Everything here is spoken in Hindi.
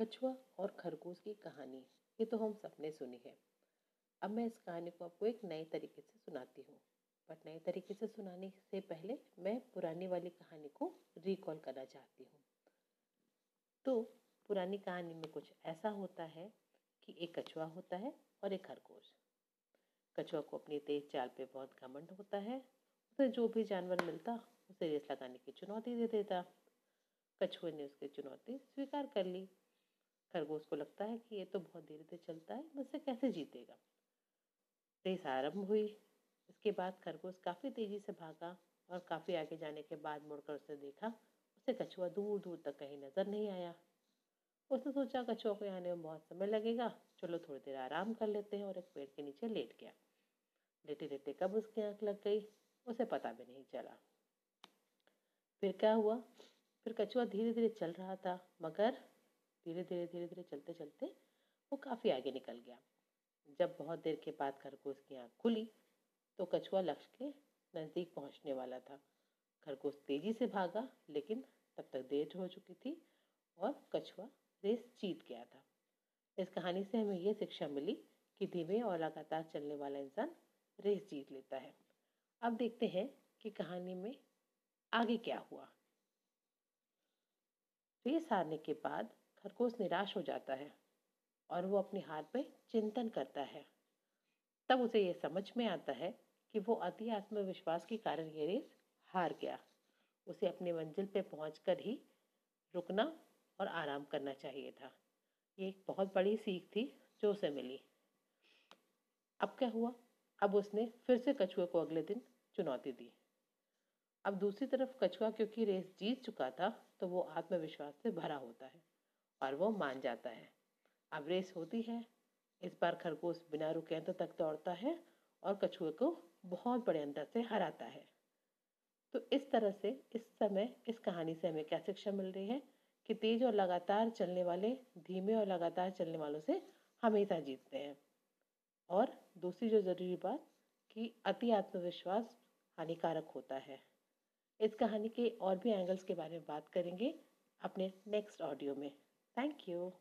कछुआ और खरगोश की कहानी। ये तो हम सबने सुनी है। अब मैं इस कहानी को आपको एक नए तरीके से सुनाती हूँ। बट नए तरीके से सुनाने से पहले मैं पुरानी वाली कहानी को रिकॉल करना चाहती हूँ। तो पुरानी कहानी में कुछ ऐसा होता है कि एक कछुआ होता है और एक खरगोश। कछुआ को अपनी तेज चाल पे बहुत घमंड होता है। उसे जो भी जानवर मिलता, उसे रेस लगाने की चुनौती दे देता। कछुए ने उसकी चुनौती स्वीकार कर ली। खरगोश को लगता है कि ये तो बहुत धीरे धीरे चलता है मुझसे कैसे जीतेगा? रेस आरंभ हुई। इसके बाद खरगोश काफ़ी तेज़ी से भागा और काफ़ी आगे जाने के बाद मुड़कर उसने देखा। उसे कछुआ दूर दूर तक कहीं नज़र नहीं आया। उसने सोचा, कछुआ को आने में बहुत समय लगेगा। चलो थोड़ी देर आराम कर लेते हैं और एक पेड़ के नीचे लेट गया। लेटे लेटे कब उसकी आँख लग गई, उसे पता भी नहीं चला। फिर क्या हुआ? फिर कछुआ धीरे धीरे चल रहा था, मगर धीरे धीरे धीरे धीरे चलते चलते वो काफ़ी आगे निकल गया। जब बहुत देर के बाद खरगोश की आँख खुली तो कछुआ लक्ष्य के नज़दीक पहुँचने वाला था। खरगोश तेज़ी से भागा, लेकिन तब तक देर हो चुकी थी और कछुआ रेस जीत गया था। इस कहानी से हमें ये शिक्षा मिली कि धीमे और लगातार चलने वाला इंसान रेस जीत लेता है। अब देखते हैं कि कहानी में आगे क्या हुआ। रेस हारने के बाद खरगोश निराश हो जाता है और वो अपनी हार पे चिंतन करता है। तब उसे ये समझ में आता है कि वो अति आत्मविश्वास के कारण ये रेस हार गया। उसे अपनी मंजिल पे पहुँच ही रुकना और आराम करना चाहिए था। ये एक बहुत बड़ी सीख थी जो उसे मिली। अब क्या हुआ? अब उसने फिर से कछुए को अगले दिन चुनौती दी। अब दूसरी तरफ़ कछुआ क्योंकि रेस जीत चुका था तो वो आत्मविश्वास से भरा होता है। और वो मान जाता है। अब रेस होती है। इस बार खरगोश बिना रुके अंत तक दौड़ता है और कछुए को बहुत बड़े अंतर से हराता है। तो इस तरह से इस समय, इस कहानी से हमें क्या शिक्षा मिल रही है कि तेज और लगातार चलने वाले, धीमे और लगातार चलने वालों से हमेशा जीतते हैं। और दूसरी जो ज़रूरी बात, कि अति आत्मविश्वास हानिकारक होता है। इस कहानी के और भी एंगल्स के बारे में बात करेंगे अपने नेक्स्ट ऑडियो में। Thank you.